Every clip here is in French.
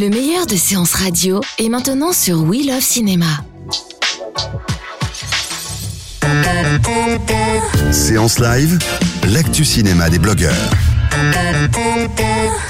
Le meilleur de séances radio est maintenant sur We Love Cinéma. Séance live, l'actu cinéma des blogueurs.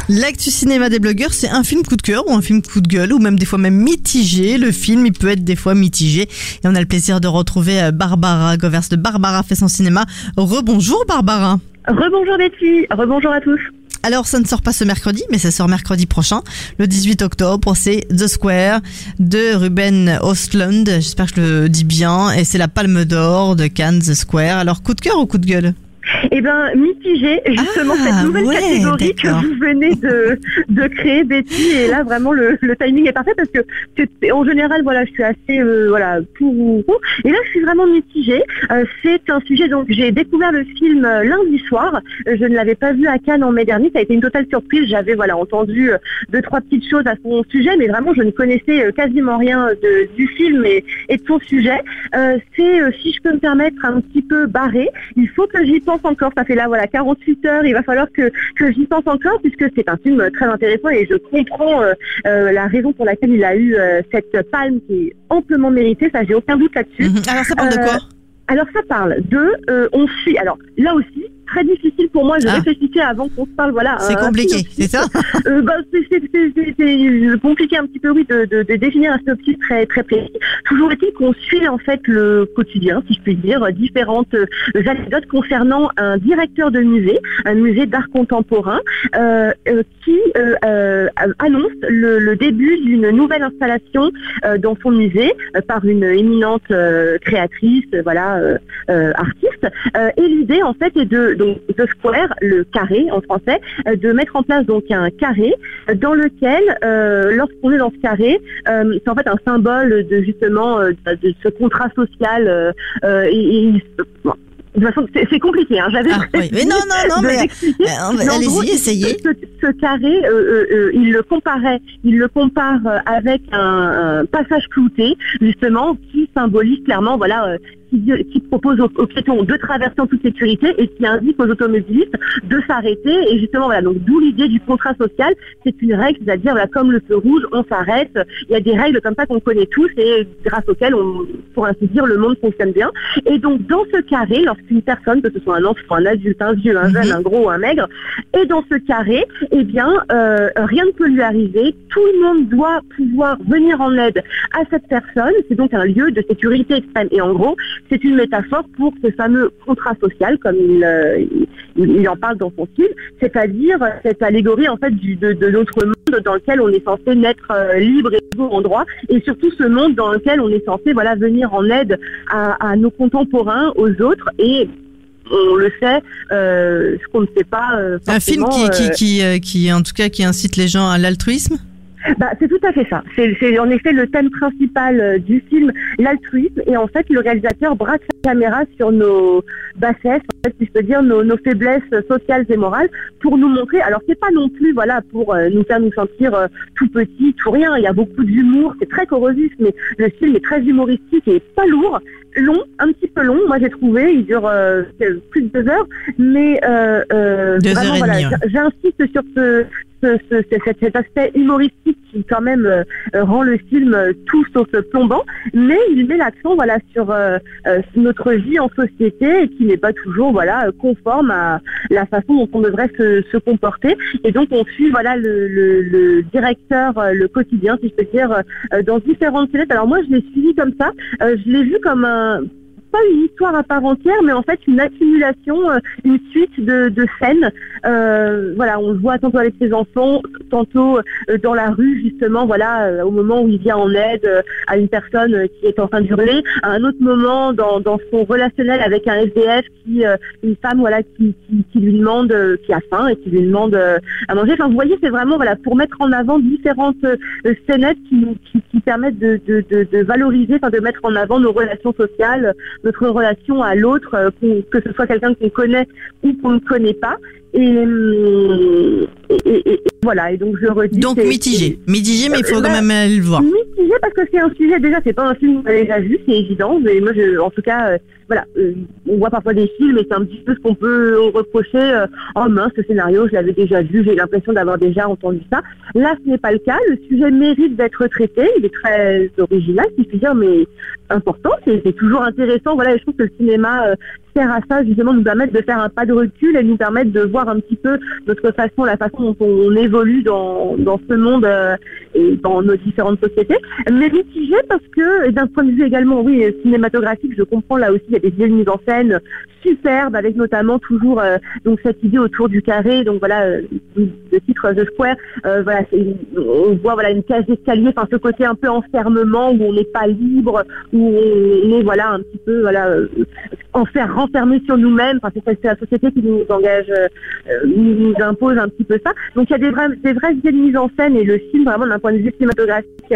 L'actu cinéma des blogueurs, c'est un film coup de cœur ou un film coup de gueule ou même des fois même mitigé. Le film, il peut être des fois mitigé. Et on a le plaisir de retrouver euh, Barbara Govers de Barbara fait son cinéma. Rebonjour Barbara. Rebonjour Betty, rebonjour à tous. Alors ça ne sort pas ce mercredi, mais ça sort mercredi prochain, le 18 octobre. C'est The Square de Ruben Ostlund. J'espère que je le dis bien. Et c'est la Palme d'Or de Cannes The Square. Alors coup de cœur ou coup de gueule? Eh ben mitigé, justement Ah, cette nouvelle ouais, catégorie que vous venez de, de créer Betty et là vraiment le, le timing est parfait parce que c'est- en général voilà je suis assez euh, voilà pour ou contre. et là je suis vraiment mitigée. Euh, c'est un sujet donc j'ai découvert le film euh, lundi soir. Je ne l'avais pas vu à Cannes en mai dernier, ça a été une totale surprise. J'avais voilà entendu deux trois petites choses à son sujet, mais vraiment je ne connaissais quasiment rien de, du film et, et de son sujet. Euh, c'est si je peux me permettre un petit peu barré. Il faut que j'y pense encore. Ça fait là voilà 48 heures. Il va falloir que, que j'y pense encore puisque c'est un film très intéressant et je comprends euh, euh, la raison pour laquelle il a eu euh, cette palme qui est amplement méritée. Ça j'ai aucun doute là-dessus. Mhm. Alors ça parle de quoi? Alors ça parle de on suit. Alors là aussi très difficile pour moi. Je Ah. réfléchissais avant qu'on se parle. Voilà. C'est un compliqué, c'est ça Euh, bah, c'est c'est compliqué un petit peu, oui, de, de, de définir un synopsis très, très précis. Toujours est-il qu'on suit en fait le quotidien, si je puis dire, différentes euh, anecdotes concernant un directeur de musée, un musée d'art contemporain, euh, euh, qui euh, euh, annonce le, le début d'une nouvelle installation euh, dans son musée euh, par une éminente euh, créatrice, euh, voilà, euh, euh, artiste. Euh, et l'idée en fait est de donc de square, le carré en français, euh, de mettre en place donc un carré dans lequel, euh, lorsqu'on est dans ce carré, euh, c'est en fait un symbole de justement de ce contrat social. et, et- bon, de toute façon, c'est compliqué. Hein, J'avais Ah, oui. Mais non, non, non, mais en allez-y, essayez. Ce, ce carré, euh, euh, euh, il le comparait, il le compare avec un, un passage clouté, justement, qui symbolise clairement, voilà, euh, qui, propose aux, aux piétons de traverser en toute sécurité et qui indique aux automobilistes de s'arrêter. Et justement, voilà, donc d'où l'idée du contrat social. C'est une règle, c'est-à-dire, voilà, comme le feu rouge, on s'arrête. Il y a des règles comme ça qu'on connaît tous et grâce auxquelles, on, pour ainsi dire, le monde fonctionne bien. Et donc, dans ce carré, lorsqu'une personne, que ce soit un enfant, un adulte, un vieux, un jeune, Mhm. un gros ou un maigre, est dans ce carré, eh bien, euh, rien ne peut lui arriver. Tout le monde doit pouvoir venir en aide à cette personne. C'est donc un lieu de sécurité extrême. Et en gros, c'est une métaphore pour ce fameux contrat social, comme il, euh, il, il en parle dans son film, c'est-à-dire cette allégorie en fait du, de, de notre monde dans lequel on est censé naître euh, libre et égaux en droit, et surtout ce monde dans lequel on est censé voilà venir en aide à, à nos contemporains, aux autres et on le sait, euh, ce qu'on ne sait pas. Un film qui, qui, qui, qui, en tout cas, qui incite les gens à l'altruisme? Bah, c'est tout à fait ça. C'est en effet le thème principal euh, du film, l'altruisme. Et en fait, le réalisateur braque sa caméra sur nos bassesses, si je peux dire, nos, nos faiblesses sociales et morales, pour nous montrer. Alors, c'est pas non plus, voilà, pour euh, nous faire nous sentir euh, tout petits, tout rien. Il y a beaucoup d'humour. C'est très corrosif, mais le film est très humoristique et pas lourd. Long, un petit peu long. Moi, j'ai trouvé. Il dure euh, plus de deux heures, mais euh, euh, Deux vraiment, heures et voilà, demie, ouais. j'insiste sur ce, ce, ce- ce- cet, cet aspect humoristique qui quand même euh, rend le film euh, tout sauf plombant, mais il met l'accent voilà sur euh, notre vie en société et qui n'est pas toujours voilà conforme à la façon dont on devrait se, comporter. Et donc on suit voilà le, directeur, euh, le quotidien si je peux dire, euh, dans différentes scénettes. Alors moi je l'ai suivi comme ça, euh, je l'ai vu comme un pas une histoire à part entière, mais en fait une accumulation, euh, une suite de, scènes. Euh, voilà, on le voit tantôt avec ses enfants, tantôt euh, dans la rue justement, voilà, au moment où il vient en aide à une personne qui est en train de hurler, à un autre moment dans, son relationnel avec un SDF une femme, voilà, qui, lui demande, qui a faim et qui lui demande à manger. Enfin, vous voyez, c'est vraiment voilà pour mettre en avant différentes scénettes qui, qui, permettent de, de valoriser, enfin de mettre en avant nos relations sociales, notre relation à l'autre, euh, qu'on- que ce soit quelqu'un qu'on connaît ou qu'on ne connaît pas. Et, et, et- et voilà, et donc je redis. Donc mitigé. Mitigé, mais il faut Euh, quand bah, même aller le voir. Mitigé parce que c'est un sujet, déjà, c'est pas un film que j'ai déjà vu, c'est évident. Mais moi, je, en tout cas, euh, voilà, euh, on voit parfois des films et c'est un petit peu ce qu'on peut reprocher. Euh, oh mince, ce scénario, je l'avais déjà vu, j'ai l'impression d'avoir déjà entendu ça. Là, ce n'est pas le cas. Le sujet mérite d'être traité. Il est très original, si je puis dire, mais important. C'est toujours intéressant. Voilà, je trouve que le cinéma à ça, justement, nous permettre de faire un pas de recul et nous permettre de voir un petit peu notre façon, la façon dont on évolue dans, dans ce monde et dans nos différentes sociétés. Mais mitigé parce que, d'un point de vue également, oui, cinématographique, je comprends là aussi, il y a des idées de mise en scène superbes, avec notamment toujours euh, donc cette idée autour du carré, donc voilà, euh, le titre The Square, euh, voilà, on voit voilà une cage d'escalier, enfin ce côté un peu enfermement où on n'est pas libre, où on est voilà un petit peu voilà enfer renfermé sur nous-mêmes. Enfin c'est la société qui nous engage, nous, impose un petit peu ça. Donc il y a des vraies des vraies idées de mise en scène et le film vraiment d'un point de vue cinématographique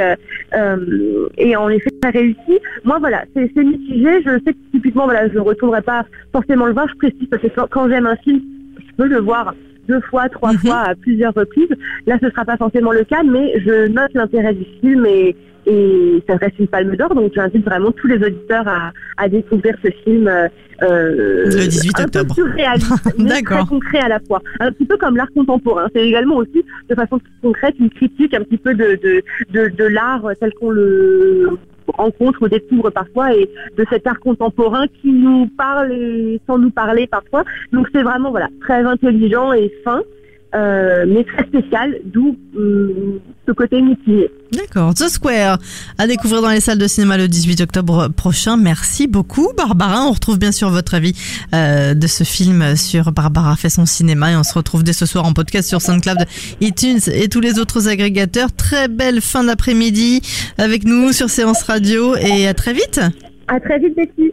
est en effet très réussi. Moi voilà, c'est mitigé. Je sais que typiquement voilà, je ne retournerai pas forcément le voir. Je précise parce que quand, j'aime un film, je peux le voir deux fois, trois mhm. fois à plusieurs reprises. Là, ce sera pas forcément le cas, mais je note l'intérêt du film et, et ça reste une palme d'or. Donc, j'invite vraiment tous les auditeurs à, à découvrir ce film. Euh, le 18 octobre. Très concret à la fois. Un petit peu comme l'art contemporain. C'est également aussi, de façon concrète, une critique un petit peu de, de, de, de l'art tel qu'on le rencontre ou découvre parfois et de cet art contemporain qui nous parle sans nous parler parfois. Donc c'est vraiment voilà très intelligent et fin. Euh, mais très spécial, d'où hum, ce côté mitigé. D'accord. The Square à découvrir dans les salles de cinéma le 18 octobre prochain. Merci beaucoup, Barbara. On retrouve bien sûr votre avis euh, de ce film sur Barbara fait son cinéma et on se retrouve dès ce soir en podcast sur SoundCloud, iTunes et tous les autres agrégateurs. Très belle fin d'après-midi avec nous sur Séance Radio et à très vite. À très vite, Betty.